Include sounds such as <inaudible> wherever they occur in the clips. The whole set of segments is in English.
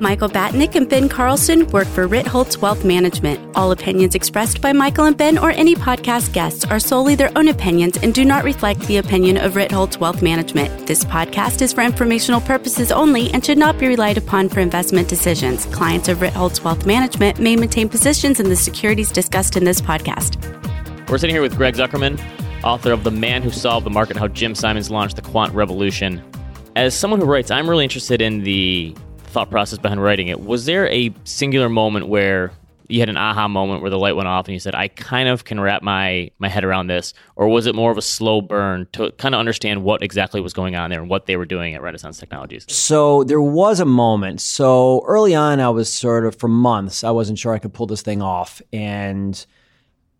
Michael Batnick and Ben Carlson work for Ritholtz Wealth Management. All opinions expressed by Michael and Ben or any podcast guests are solely their own opinions and do not reflect the opinion of Ritholtz Wealth Management. This podcast is for informational purposes only and should not be relied upon for investment decisions. Clients of Ritholtz Wealth Management may maintain positions in the securities discussed in this podcast. We're sitting here with Greg Zuckerman, author of The Man Who Solved the Market How Jim Simons Launched the Quant Revolution. As someone who writes, I'm really interested in the thought process behind writing it. Was there a singular moment where you had an aha moment where the light went off and you said, I kind of can wrap my, my head around this? Or was it more of a slow burn to kind of understand what exactly was going on there and what they were doing at Renaissance Technologies? So there was a moment. So early on, I was sort of, for months, I wasn't sure I could pull this thing off. And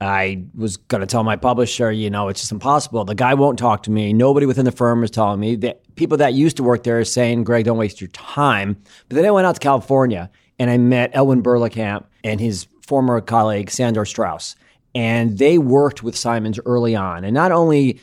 I was going to tell my publisher, you know, it's just impossible. The guy won't talk to me. Nobody within the firm is telling me. that people that used to work there are saying, Greg, don't waste your time. But then I went out to California and I met Elwyn Berlekamp and his former colleague, Sandor Straus. And they worked with Simons early on. And not only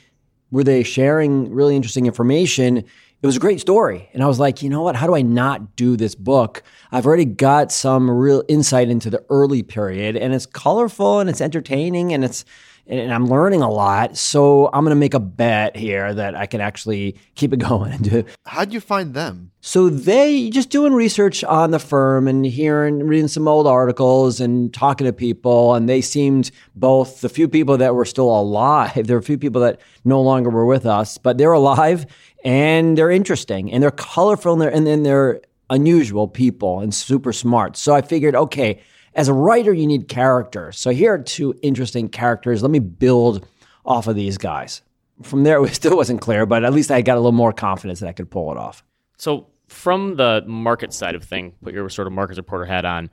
were they sharing really interesting information, it was a great story. And I was like, you know what? How do I not do this book? I've already got some real insight into the early period, and it's colorful and it's entertaining and it's and I'm learning a lot. So I'm going to make a bet here that I can actually keep it <laughs> going and do. How'd you find them? So they just doing research on the firm and hearing, reading some old articles and talking to people. And they seemed both the few people that were still alive. <laughs> There were a few people that no longer were with us, but they're alive and they're interesting and they're colorful and they're, and then they're unusual people and super smart. So I figured, okay, as a writer, you need characters. So here are two interesting characters. Let me build off of these guys. From there, <laughs> it still wasn't clear, but at least I got a little more confidence that I could pull it off. So, from the market side of thing, put your sort of market reporter hat on.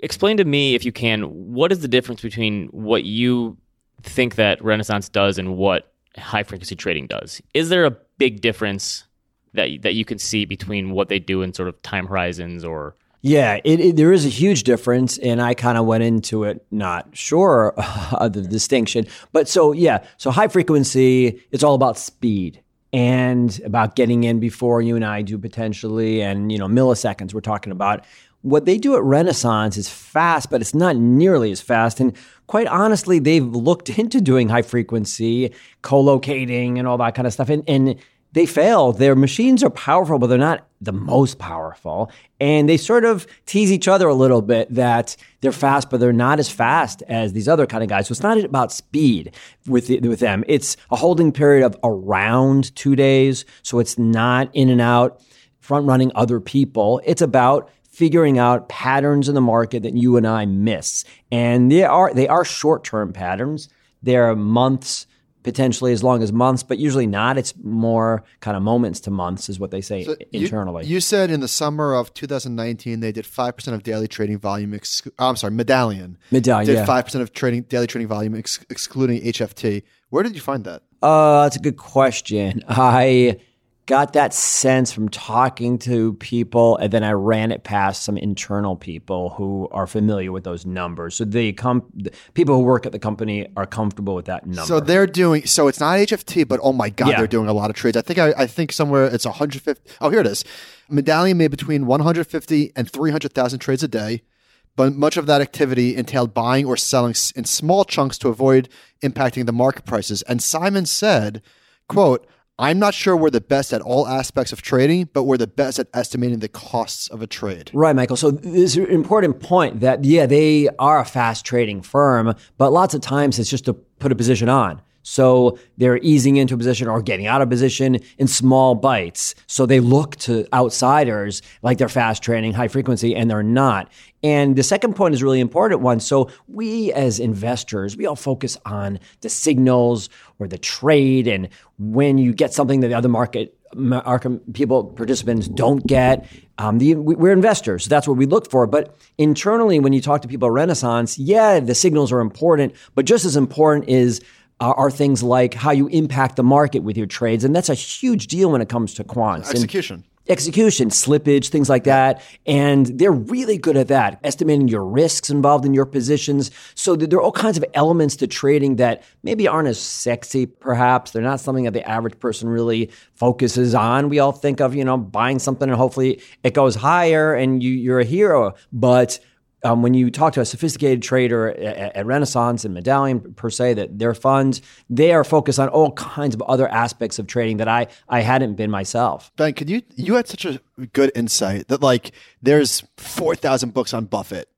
Explain to me, if you can, what is the difference between what you think that Renaissance does and what high frequency trading does? Is there a big difference that that you can see between what they do in sort of time horizons or yeah, it, it, there is a huge difference, and I kind of went into it not sure <laughs> of the distinction. But so yeah, so high frequency, it's all about speed and about getting in before you and I do potentially, and you know milliseconds. We're talking about what they do at Renaissance is fast, but it's not nearly as fast. And quite honestly, they've looked <laughs> into doing high frequency, co-locating, and all that kind of stuff, and and they fail. Their machines are powerful, but they're not the most powerful. And they sort of tease each other a little bit that they're fast, but they're not as fast as these other kind of guys. So it's not about speed with, the, with them. It's a holding period of around two days. So it's not in and out, front running other people. It's about figuring out patterns in the market that you and I miss. And they are, they are short term patterns. They're months potentially as long as months, but usually not. It's more kind of moments to months, is what they say so internally. You, you, said in the summer of 2019 they did five percent of daily trading volume. Ex- oh, I'm sorry, Medallion. Medallion did five percent of trading daily trading volume ex- excluding HFT. Where did you find that? Uh, that's a good question. <laughs> I got that sense from talking to people and then I ran it past some internal people who are familiar with those numbers. So the com- people who work at the company are comfortable with that number. So they're doing so it's not HFT but oh my god yeah. they're doing a lot of trades. I think I, I think somewhere it's 150 Oh here it is. Medallion made between 150 and 300,000 trades a day. But much of that activity entailed buying or selling in small chunks to avoid impacting the market prices. And Simon said, quote, I'm not sure we're the best at all aspects of trading, but we're the best at estimating the costs of a trade. Right, Michael. So this is an important point that, yeah, they are a fast trading firm, but lots of times it's just to put a position on. So they're easing into a position or getting out of position in small bites. So they look to outsiders like they're fast trading, high frequency, and they're not. And the second point is really important one. So we as investors, we all focus on the signals or the trade and when you get something that the other market market people participants don't get. Um, the, we're investors, so that's what we look for. But internally, when you talk to people at Renaissance, yeah, the signals are important, but just as important is uh, are things like how you impact the market with your trades, and that's a huge deal when it comes to quants. Execution. execution, slippage, things like that. And they're really good at that, estimating your risks involved in your positions. So there are all kinds of elements to trading that maybe aren't as sexy, perhaps. They're not something that the average person really focuses on. We all think of, you know, buying something and hopefully it goes higher and you, you're a hero. But um, when you talk to a sophisticated trader at, at, Renaissance and Medallion per se, that their funds they are focused on all kinds of other aspects of trading that I I hadn't been myself. Ben, could you you had such a good insight that like there's four thousand books on Buffett,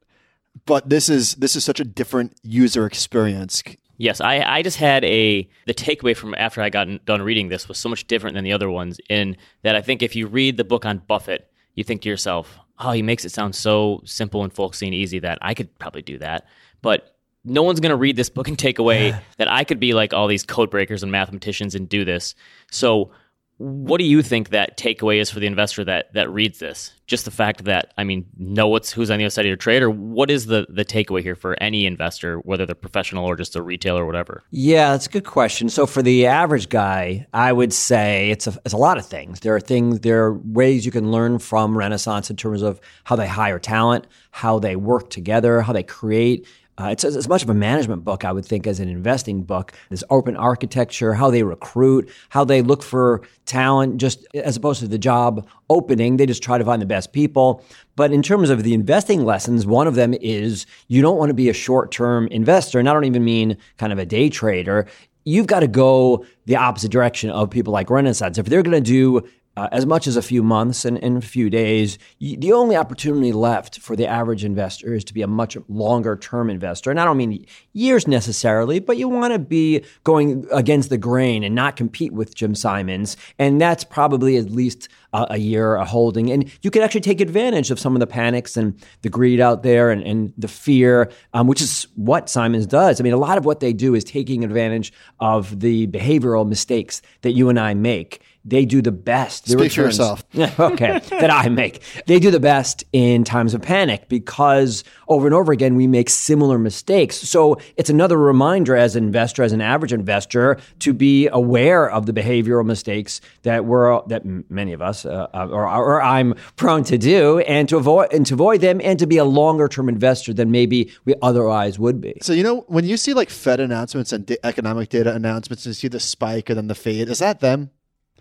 but this is this is such a different user experience. Yes, I, I just had a the takeaway from after I got done reading this was so much different than the other ones in that I think if you read the book on Buffett, you think to yourself, oh, he makes it sound so simple and folksy and easy that I could probably do that. But no one's going to read this book and take away that I could be like all these code breakers and mathematicians and do this. So what do you think that takeaway is for the investor that that reads this? Just the fact that I mean, know what's who's on the other side of your trade, or what is the the takeaway here for any investor, whether they're professional or just a retailer or whatever? Yeah, that's a good question. So for the average guy, I would say it's a it's a lot of things. There are things, there are ways you can learn from Renaissance in terms of how they hire talent, how they work together, how they create uh, it's as much of a management book, I would think, as an investing book. This open architecture, how they recruit, how they look for talent, just as opposed to the job opening, they just try to find the best people. But in terms of the investing lessons, one of them is you don't want to be a short term investor. And I don't even mean kind of a day trader. You've got to go the opposite direction of people like Renaissance. If they're going to do uh, as much as a few months and, a few days, the only opportunity left for the average investor is to be a much longer term investor. And I don't mean years necessarily, but you want to be going against the grain and not compete with Jim Simons. And that's probably at least a, a year, a holding. And you can actually take advantage of some of the panics and the greed out there and, and the fear, um, which is what Simons does. I mean, a lot of what they do is taking advantage of the behavioral mistakes that you and I make they do the best. Speak for yourself. <laughs> okay, that I make. They do the best in times of panic because over and over again we make similar mistakes. So it's another reminder as an investor, as an average investor, to be aware of the behavioral mistakes that we're that many of us uh, uh, or, or I'm prone to do, and to avoid and to avoid them, and to be a longer term investor than maybe we otherwise would be. So you know when you see like Fed announcements and economic data announcements, and you see the spike and then the fade, is that them?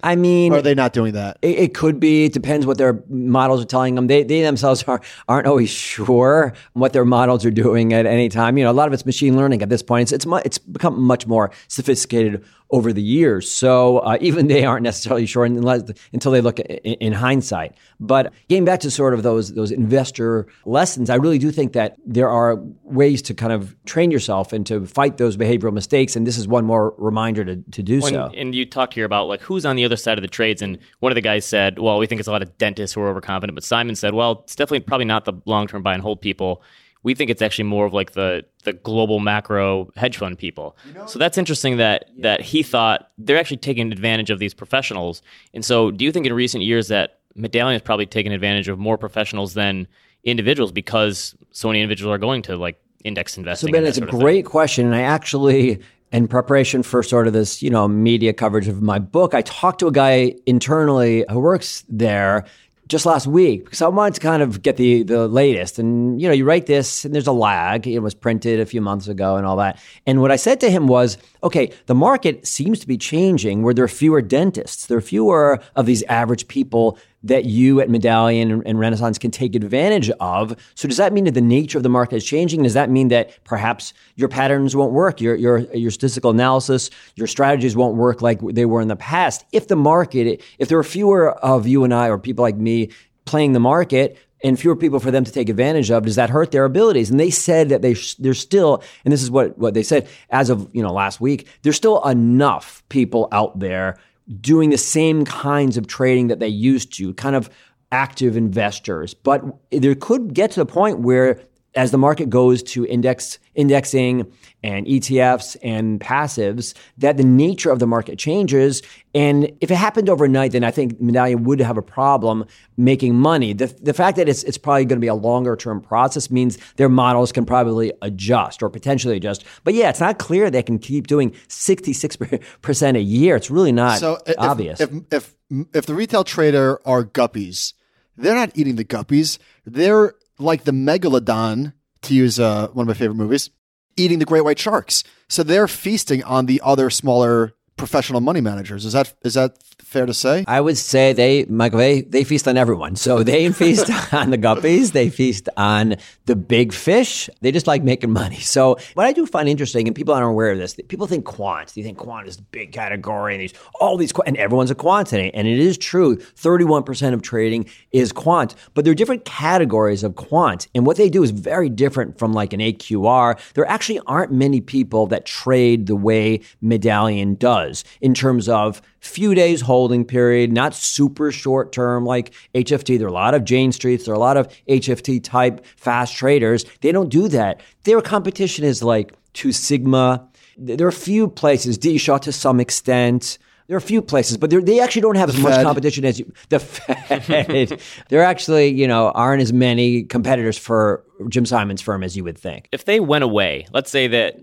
I mean, or are they not doing that? It, it, could be. It depends what their models are telling them. They, they themselves are, aren't always sure what their models are doing at any time. You know, a lot of it's machine learning at this point. It's it's, it's become much more sophisticated over the years. So uh, <laughs> even they aren't necessarily sure unless, until they look in, in hindsight. But getting back to sort of those those investor lessons, I really do think that there are ways to kind of train yourself and to fight those behavioral mistakes. And this is one more reminder to, to do when, so. And you talked here about like who's on the other side of the trades. And one of the guys said, well, we think it's a lot of dentists who are overconfident. But Simon said, well, it's definitely probably not the long term buy and hold people we think it's actually more of like the the global macro hedge fund people. You know, so that's interesting that yeah. that he thought they're actually taking advantage of these professionals. And so, do you think in recent years that Medallion has probably taken advantage of more professionals than individuals because so many individuals are going to like index investing? So Ben, it's a great question, and I actually. In preparation for sort of this, you know, media coverage of my book, I talked to a guy internally who works there just last week because I wanted to kind of get the the latest. And you know, you write this, and there's a lag. It was printed a few months ago, and all that. And what I said to him was, okay, the market seems to be changing where there are fewer dentists, there are fewer of these average people that you at Medallion and, Renaissance can take advantage of. So does that mean that the nature of the market is changing? Does that mean that perhaps your patterns won't work, your your your statistical analysis, your strategies won't work like they were in the past? If the market, if there are fewer of you and I or people like me playing the market, and fewer people for them to take advantage of, does that hurt their abilities? And they said that they they're still, and this is what what they said as of you know last week, there's still enough people out there doing the same kinds of trading that they used to, kind of active investors. But there could get to the point where as the market goes to index indexing and ETFs and passives, that the nature of the market changes. And if it happened overnight, then I think Medallion would have a problem making money. The, the fact that it's, it's probably going to be a longer term process means their models can probably adjust or potentially adjust. But yeah, it's not clear they can keep doing 66% a year. It's really not so if, obvious. If, if if the retail trader are guppies, they're not eating the guppies. They're like the megalodon, to use uh, one of my favorite movies, eating the great white sharks. So they're feasting on the other smaller professional money managers. Is that is that fair to say? I would say they, Michael, they, they feast on everyone. So they <laughs> feast on the guppies. They feast on the big fish. They just like making money. So what I do find interesting, and people aren't aware of this, people think quant. They think quant is the big category, and these all these, and everyone's a quant today. And it is true. Thirty-one percent of trading is quant, but there are different categories of quant, and what they do is very different from like an AQR. There actually aren't many people that trade the way Medallion does in terms of few days holding period, not super short term like HFT. There are a lot of Jane Streets, there are a lot of HFT type fast traders. They don't do that. Their competition is like Two Sigma. There are a few places, D Shaw to some extent. There are a few places, but they actually don't have as much competition as you, the Fed. <laughs> there actually, you know, aren't as many competitors for Jim Simon's firm as you would think. If they went away, let's say that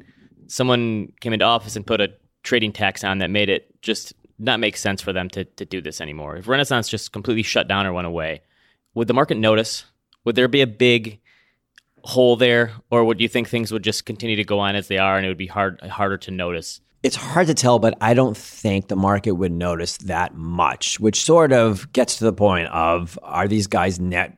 someone came into office and put a trading tax on that made it just not make sense for them to, to do this anymore. If Renaissance just completely shut down or went away, would the market notice? Would there be a big hole there, or would you think things would just continue to go on as they are, and it would be hard harder to notice? It's hard to tell, but I don't think the market would notice that much, which sort of gets to the point of are these guys net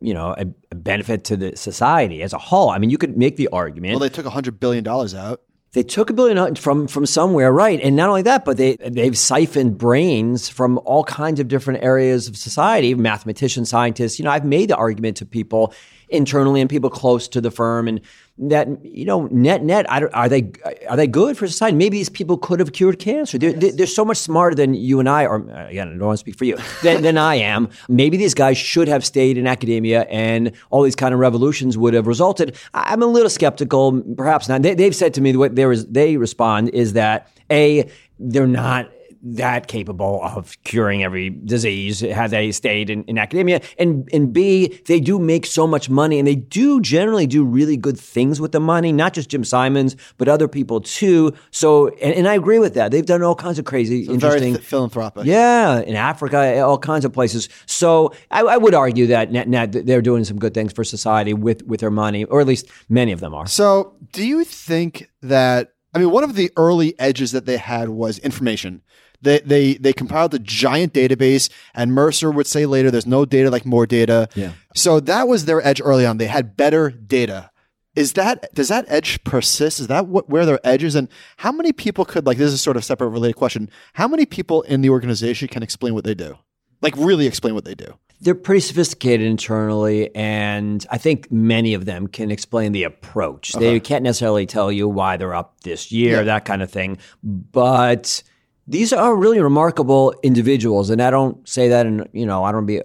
you know a, a, benefit to the society as a whole. I mean, you could make the argument. Well, they took hundred billion dollars out. They took a billion from from somewhere, right? And not only that, but they they've siphoned brains from all kinds of different areas of society, mathematicians, scientists. You know, I've made the argument to people internally and people close to the firm and that you know net net are they are they good for society? Maybe these people could have cured cancer. They're, they're so much smarter than you and i or again i don't want to speak for you than, than i am. Maybe these guys should have stayed in academia and all these kind of revolutions would have resulted. I'm a little skeptical perhaps not. They, have said to me what they, they respond is that a they're not that capable of curing every disease had they stayed in, in academia. And, and B, they do make so much money and they do generally do really good things with the money, not just Jim Simons, but other people too. So, and, and I agree with that. They've done all kinds of crazy, so interesting. Very philanthropic. Yeah, in Africa, all kinds of places. So I, I would argue that net, net, they're doing some good things for society with, with their money, or at least many of them are. So do you think that I mean, one of the early edges that they had was information. They they they compiled a giant database, and Mercer would say later, "There's no data like more data." Yeah. So that was their edge early on. They had better data. Is that does that edge persist? Is that what where their edge is? And how many people could like this is sort of separate related question? How many people in the organization can explain what they do? Like really explain what they do? They're pretty sophisticated internally, and I think many of them can explain the approach. Uh-huh. They can't necessarily tell you why they're up this year, yeah. that kind of thing, but these are really remarkable individuals, and I don't say that in you know I don't be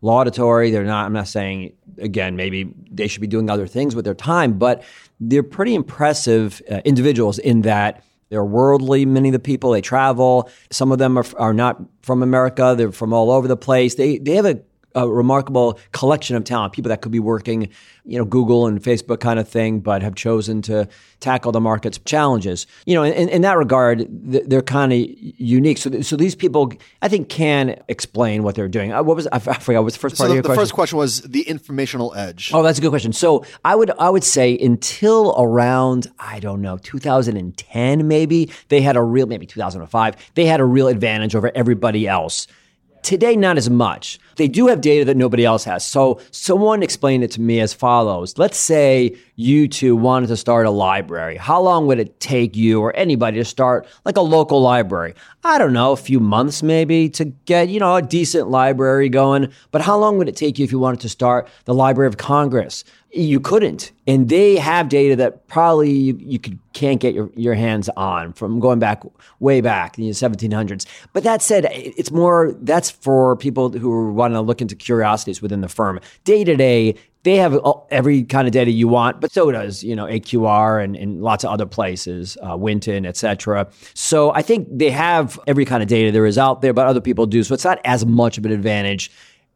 laudatory. They're not. I'm not saying again. Maybe they should be doing other things with their time, but they're pretty impressive uh, individuals in that they're worldly. Many of the people they travel. Some of them are, are not from America. They're from all over the place. They they have a a remarkable collection of talent, people that could be working, you know, Google and Facebook kind of thing, but have chosen to tackle the market's challenges. You know, in, in that regard, they're kind of unique. So, so these people, I think, can explain what they're doing. Uh, what was I forgot? What was the first part so of your the question? first question was the informational edge. Oh, that's a good question. So I would I would say until around I don't know 2010 maybe they had a real maybe 2005 they had a real advantage over everybody else Today, not as much. They do have data that nobody else has. So, someone explained it to me as follows. Let's say you two wanted to start a library. How long would it take you or anybody to start like a local library? I don't know, a few months maybe to get, you know, a decent library going. But how long would it take you if you wanted to start the Library of Congress? you couldn't. And they have data that probably you, you could, can't get your, your hands on from going back way back in the 1700s. But that said, it's more that's for people who want to look into curiosities within the firm. Day to day, they have every kind of data you want, but so does you know AQR and, and lots of other places, uh, Winton, etc. So I think they have every kind of data there is out there, but other people do. So it's not as much of an advantage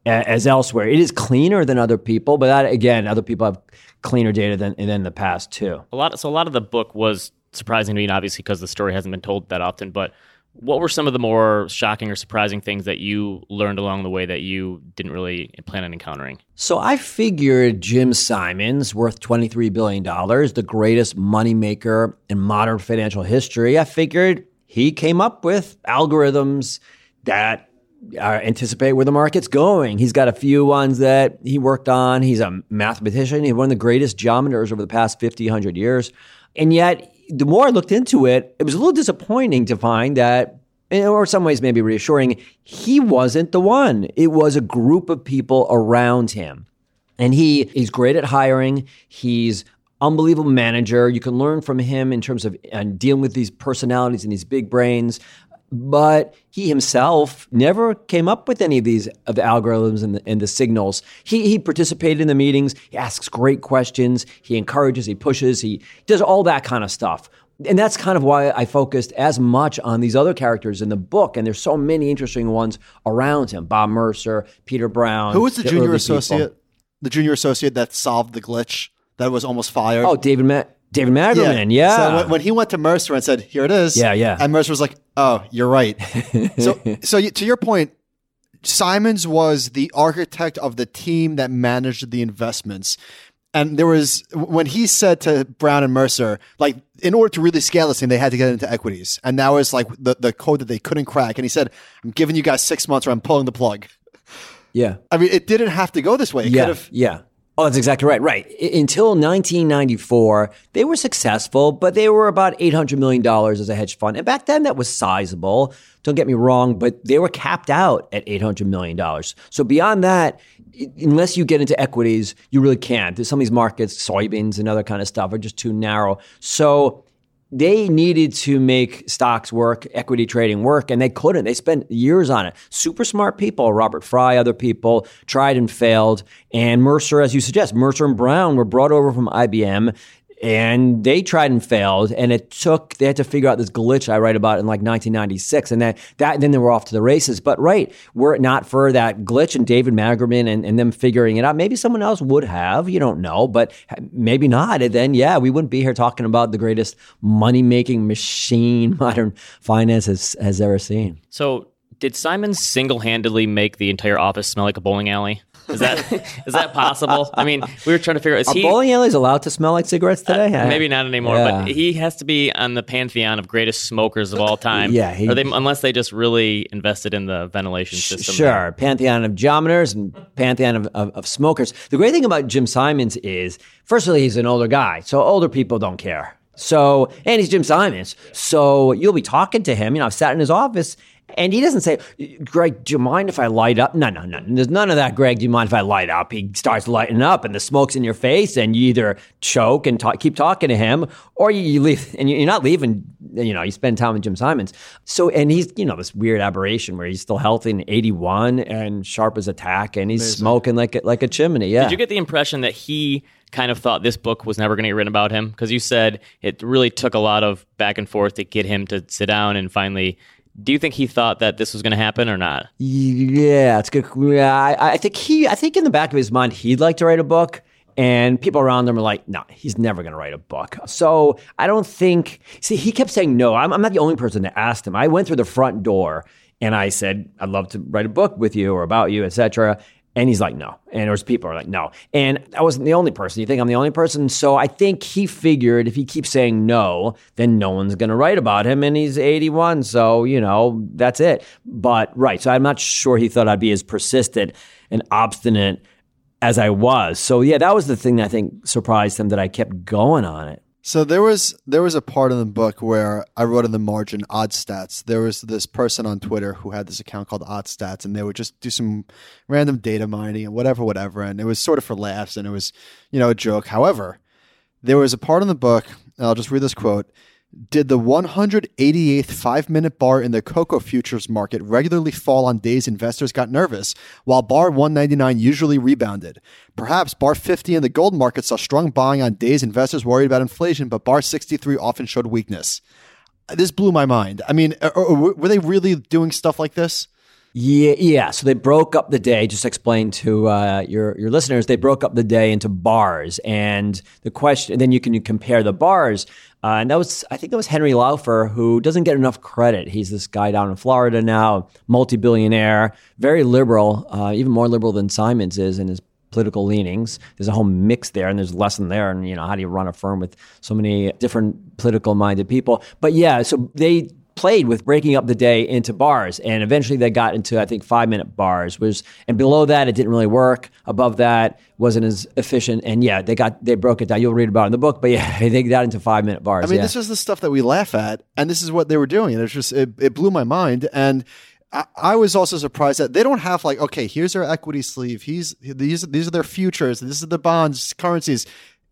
as elsewhere. It is cleaner than other people, but that again, other people have cleaner data than than the past too. A lot. So a lot of the book was surprising to me, obviously because the story hasn't been told that often. But What were some of the more shocking or surprising things that you learned along the way that you didn't really plan on encountering? So I figured Jim Simons, worth $23 billion, the greatest moneymaker in modern financial history, I figured he came up with algorithms that uh, anticipate where the market's going. He's got a few ones that he worked on. He's a mathematician. He's one of the greatest geometers over the past 50, 100 years. And yet, the more I looked into it, it was a little disappointing to find that, or in some ways maybe reassuring, he wasn't the one. It was a group of people around him. And he is great at hiring. He's unbelievable manager. You can learn from him in terms of uh, dealing with these personalities and these big brains. But he himself never came up with any of these of the algorithms and the, and the signals. He, he participated in the meetings. He asks great questions. He encourages. He pushes. He does all that kind of stuff. And that's kind of why I focused as much on these other characters in the book. And there's so many interesting ones around him: Bob Mercer, Peter Brown. Who was the, the junior associate? People. The junior associate that solved the glitch that was almost fired. Oh, David. Ma- David Magerman, yeah. yeah. So when, when, he went to Mercer and said, "Here it is," yeah, yeah, and Mercer was like, "Oh, you're right." <laughs> so, so to your point, Simons was the architect of the team that managed the investments. And there was when he said to Brown and Mercer, like, in order to really scale this thing, they had to get into equities, and that was like the the code that they couldn't crack. And he said, "I'm giving you guys six months, or I'm pulling the plug." Yeah, I mean, it didn't have to go this way. It yeah, yeah. Oh, that's exactly right. Right. Until 1994, they were successful, but they were about $800 million as a hedge fund. And back then, that was sizable. Don't get me wrong, but they were capped out at $800 million. So beyond that, unless you get into equities, you really can't. Some of these markets, soybeans and other kind of stuff, are just too narrow. So they needed to make stocks work, equity trading work, and they couldn't. They spent years on it. Super smart people, Robert Frey, other people, tried and failed. And Mercer, as you suggest, Mercer and Brown were brought over from IBM and they tried and failed and it took they had to figure out this glitch i write about in like 1996 and that, that then they were off to the races. But right were it not for that glitch and david magerman and, and them figuring it out maybe someone else would have you don't know but maybe not. And then yeah we wouldn't be here talking about the greatest money-making machine <laughs> modern finance has, has ever seen. So did simon single-handedly make the entire office smell like a bowling alley is that is that possible? I mean, we were trying to figure out. Is Are he, bowling alleys allowed to smell like cigarettes today? Uh, maybe not anymore, yeah. but he has to be on the pantheon of greatest smokers of all <laughs> time. yeah, he, they, unless they just really invested in the ventilation system. Sure, there. pantheon of geometers and pantheon of, of, of smokers. The great thing about Jim Simons is, firstly, he's an older guy, so older people don't care. So, and he's Jim Simons. So you'll be talking to him. You know, I've sat in his office and he doesn't say, Greg, do you mind if I light up? No, no, no. There's none of that, Greg. Do you mind if I light up? He starts lighting up and the smoke's in your face and you either choke and talk, keep talking to him or you leave and you're not leaving, you know, you spend time with Jim Simons. So, and he's, you know, this weird aberration where he's still healthy and 81 and sharp as a tack and he's Amazing. smoking like a, like a chimney. Yeah. Did you get the impression that he kind of thought this book was never going to get written about him? Because you said it really took a lot of back and forth to get him to sit down and finally do you think he thought that this was going to happen or not? Yeah, it's good. Yeah, I, I, think he. I think in the back of his mind, he'd like to write a book, and people around him are like, "No, he's never going to write a book." So I don't think. See, he kept saying no. I'm, I'm not the only person that asked him. I went through the front door and I said, "I'd love to write a book with you or about you, etc." And he's like, no. And there's people are like, no. And I wasn't the only person. You think I'm the only person? So I think he figured if he keeps saying no, then no one's going to write about him. And he's 81. So, you know, that's it. But, right. So I'm not sure he thought I'd be as persistent and obstinate as I was. So, yeah, that was the thing that I think surprised him that I kept going on it. So there was there was a part in the book where I wrote in the margin odd stats. There was this person on Twitter who had this account called Odd Stats, and they would just do some random data mining and whatever, whatever. And it was sort of for laughs, and it was you know a joke. However, there was a part in the book, and I'll just read this quote did the 188th five minute bar in the cocoa futures market regularly fall on days investors got nervous, while bar 199 usually rebounded? Perhaps bar 50 in the gold market saw strong buying on days investors worried about inflation, but bar 63 often showed weakness. This blew my mind. I mean, uh, uh, were they really doing stuff like this? Yeah, yeah. So they broke up the day. Just explain to uh, your your listeners. They broke up the day into bars, and the question. Then you can compare the bars. Uh, and that was, I think that was Henry Laufer, who doesn't get enough credit. He's this guy down in Florida now, multi-billionaire, very liberal, uh, even more liberal than Simons is in his political leanings. There's a whole mix there, and there's lesson there. And you know, how do you run a firm with so many different political-minded people? But yeah, so they played with breaking up the day into bars and eventually they got into i think five minute bars was and below that it didn't really work above that wasn't as efficient and yeah they got they broke it down you'll read about it in the book but yeah <laughs> they got into five minute bars I mean, yeah. this is the stuff that we laugh at, and this is what they were doing. And it's just it, it blew my mind. And I, I was also surprised that they don't have like, okay, here's their equity sleeve. He's these these are their futures. This is the bonds, currencies.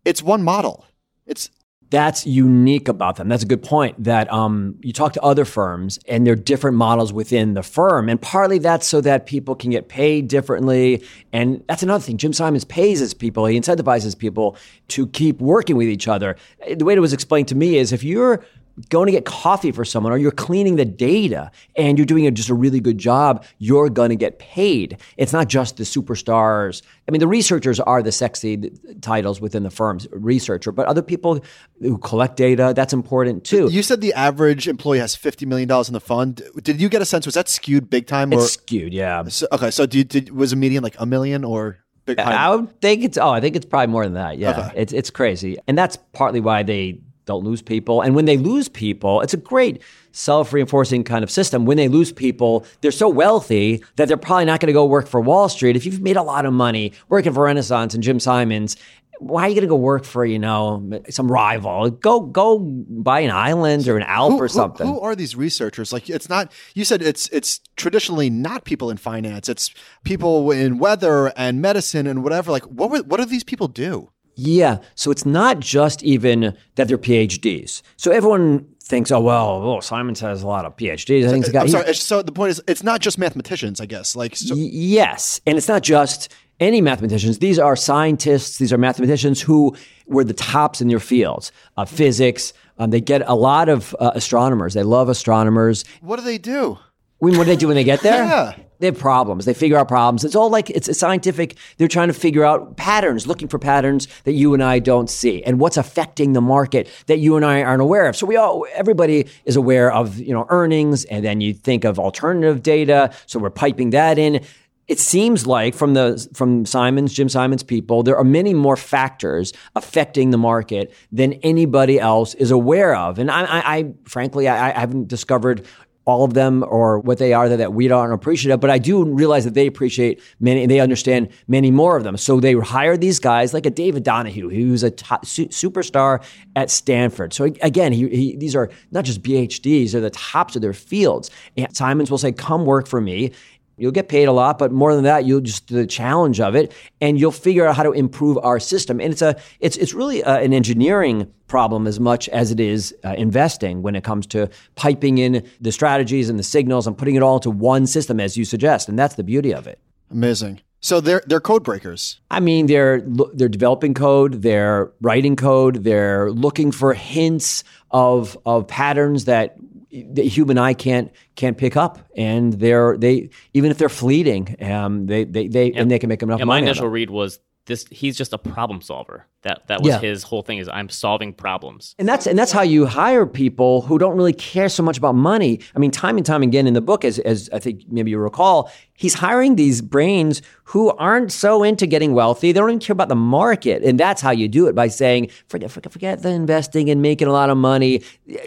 It's one model. It's that's unique about them. That's a good point. That um, you talk to other firms and there are different models within the firm, and partly that's so that people can get paid differently. And that's another thing. Jim Simons pays his people. He incentivizes people to keep working with each other. The way it was explained to me is if you're going to get coffee for someone or you're cleaning the data and you're doing a, just a really good job, you're going to get paid. It's not just the superstars. I mean, the researchers are the sexy titles within the firms, researcher, but other people who collect data, that's important too. you said the average employee has fifty million dollars in the fund. Did you get a sense? Was that skewed big time? Or it's skewed, yeah. so, okay, so did, did was a median like a million or big? I would think it's oh, I think it's probably more than that. Yeah, Okay. it's it's crazy, and that's partly why they don't lose people. And when they lose people, it's a great self-reinforcing kind of system. When they lose people, they're so wealthy that they're probably not going to go work for Wall Street. If you've made a lot of money working for Renaissance and Jim Simons. Why are you going to go work for you know some rival? Go go buy an island or an Alp who, or who- something. Who, are these researchers? Like, it's not. You said it's it's traditionally not people in finance. It's people in weather and medicine and whatever. Like, what were, what do these people do? Yeah. So it's not just even that they're PhDs. So everyone thinks, oh, well, oh, Simons has a lot of PhDs. I think he's got. Sorry. So the point is, it's not just mathematicians. I guess. Like, so, Y- yes. And it's not just any mathematicians. These are scientists, these are mathematicians who were the tops in their fields uh, physics. Um, they get a lot of uh, astronomers. They love astronomers. what do they do? When, what do they do when they get there? Yeah. They have problems. They figure out problems. It's all like it's a scientific. They're trying to figure out patterns, looking for patterns that you and I don't see, and what's affecting the market that you and I aren't aware of. So we all, everybody is aware of you know earnings, and then you think of alternative data. So we're piping that in. It seems like from the from Simons, Jim Simons people, there are many more factors affecting the market than anybody else is aware of. And I, I, I frankly, I, I haven't discovered all of them or what they are that, that we don't appreciate but I do realize that they appreciate many and they understand many more of them. So they hired these guys like a David Donoho, who's a top, su- superstar at Stanford. So again, he, he, these are not just PhDs, they're the tops of their fields. And Simons will say, come work for me. You'll get paid a lot, but more than that, you'll just do the challenge of it, and you'll figure out how to improve our system. And it's a it's it's really uh an engineering problem as much as it is uh, investing when it comes to piping in the strategies and the signals and putting it all into one system, as you suggest. And that's the beauty of it. Amazing. So they're they're code breakers. I mean, they're they're developing code, they're writing code, they're looking for hints of of patterns that the human eye can't can't pick up, and they're they even if they're fleeting, um, they they, they and they can make enough Yeah, my money. on initial read was this. He's just a problem solver. That that was Yeah. his whole thing. Is I'm solving problems. And that's and that's how you hire people who don't really care so much about money. I mean, time and time again in the book, as as I think maybe you recall, he's hiring these brains who aren't so into getting wealthy. They don't even care about the market, and that's how you do it by saying, forget forget, forget the investing and making a lot of money.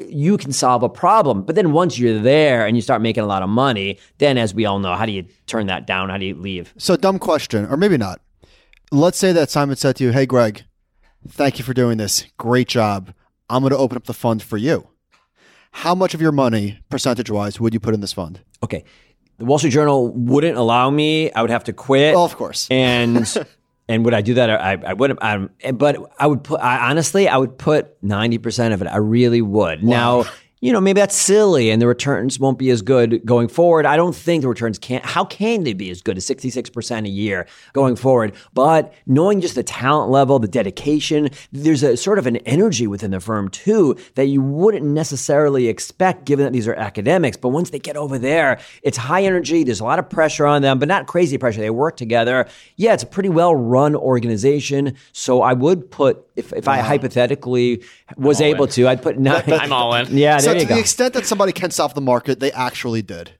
You can solve a problem, but then once you're there and you start making a lot of money, then as we all know, how do you turn that down? How do you leave? So dumb question, or maybe not. Let's say that Simon said to you, "Hey, Greg, thank you for doing this. Great job. I'm going to open up the fund for you. How much of your money, percentage wise, would you put in this fund? Okay, the Wall Street Journal wouldn't allow me. I would have to quit. Well, of course. and <laughs> and would I do that? I, I would. Um, but I would put. I, honestly, I would put ninety percent of it. I really would. Now, you know, maybe that's silly and the returns won't be as good going forward. I don't think the returns can't, how can they be as good as 66% a year going forward? But knowing just the talent level, the dedication, there's a sort of an energy within the firm too that you wouldn't necessarily expect given that these are academics. But once they get over there, it's high energy. There's a lot of pressure on them, but not crazy pressure. They work together. Yeah, it's a pretty well run organization. So I would put, if, if I uh-huh. hypothetically was able in. to, I'd put nine. I'm all in. Yeah, So there to go. the extent that somebody can solve the market, they actually did.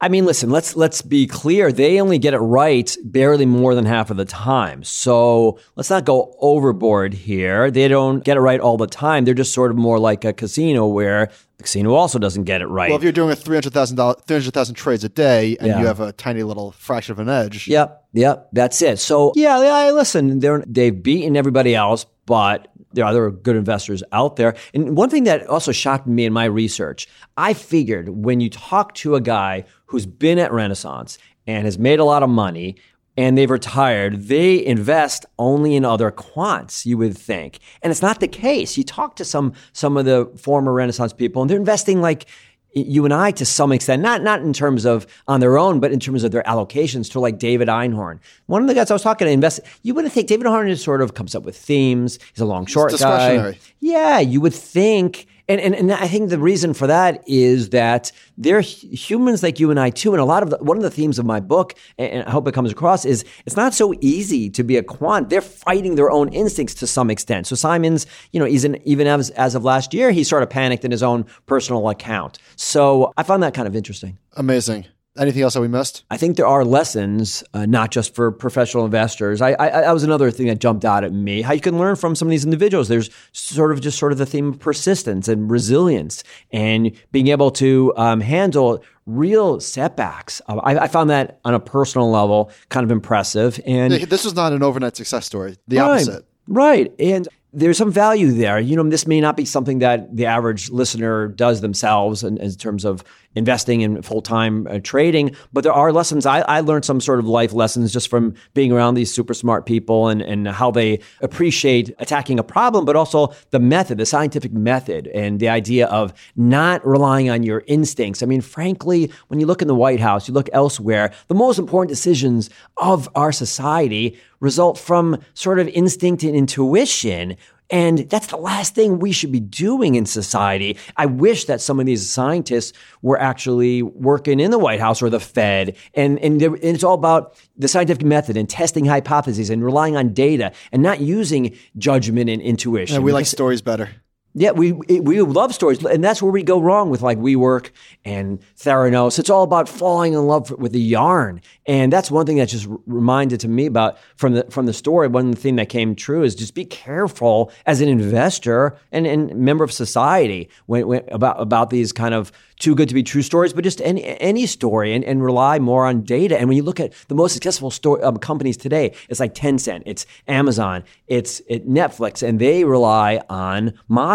I mean, listen, let's let's be clear. They only get it right barely more than half of the time. So let's not go overboard here. They don't get it right all the time. They're just sort of more like a casino where the casino also doesn't get it right. Well, if you're doing a three hundred thousand dollars, three hundred thousand trades a day, and Yeah. you have a tiny little fraction of an edge, Yep, yep, that's it. So yeah, yeah. Listen, they're they've beaten everybody else, but there are other good investors out there. And one thing that also shocked me in my research, I figured when you talk to a guy who's been at Renaissance and has made a lot of money. And they've retired, they invest only in other quants, you would think. And it's not the case. You talk to some some of the former Renaissance people, and they're investing like you and I to some extent, not not in terms of on their own, but in terms of their allocations to like David Einhorn. One of the guys I was talking to invest. You wouldn't think David Einhorn is sort of comes up with themes. He's a long short guy. Yeah, you would think. And, and, and I think the reason for that is that they're humans like you and I too. And a lot of the, one of the themes of my book, and I hope it comes across, is it's not so easy to be a quant. They're fighting their own instincts to some extent. So Simons, you know, he's even as, as of last year, he sort of panicked in his own personal account. So I found that kind of interesting. amazing. Anything else that we missed? I think there are lessons, uh, not just for professional investors. I, I, that was another thing that jumped out at me. How you can learn from some of these individuals. There's sort of just sort of the theme of persistence and resilience and being able to um, handle real setbacks. Uh, I, I found that on a personal level kind of impressive. And This was not an overnight success story. The Right. opposite. Right. And there's some value there. You know, this may not be something that the average listener does themselves in, in terms of investing in full time uh, trading, but there are lessons. I, I learned some sort of life lessons just from being around these super smart people and, and how they appreciate attacking a problem, but also the method, the scientific method, and the idea of not relying on your instincts. I mean, frankly, when you look in the White House, you look elsewhere, the most important decisions of our society result from sort of instinct and intuition. And that's the last thing we should be doing in society. I wish that some of these scientists were actually working in the White House or the Fed. And, and, and it's all about the scientific method and testing hypotheses and relying on data and not using judgment and intuition. And we like stories better. Yeah, we we love stories, and that's where we go wrong with like WeWork and Theranos. It's all about falling in love with the yarn, and that's one thing that just reminded to me about from the from the story. One thing that came true is just be careful as an investor and, and member of society when, when about about these kind of too good to be true stories, but just any any story, and, and rely more on data. And when you look at the most successful store, um, companies today, it's like Tencent, it's Amazon, it's it, Netflix, and they rely on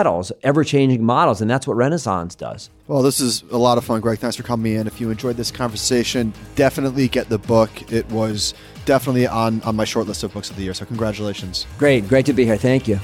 models, ever changing models, and that's what Renaissance does. Well, this is a lot of fun, Greg. Thanks for coming in. If you enjoyed this conversation, definitely get the book. It was definitely on, on my short list of books of the year. So, congratulations. Great, great to be here. Thank you.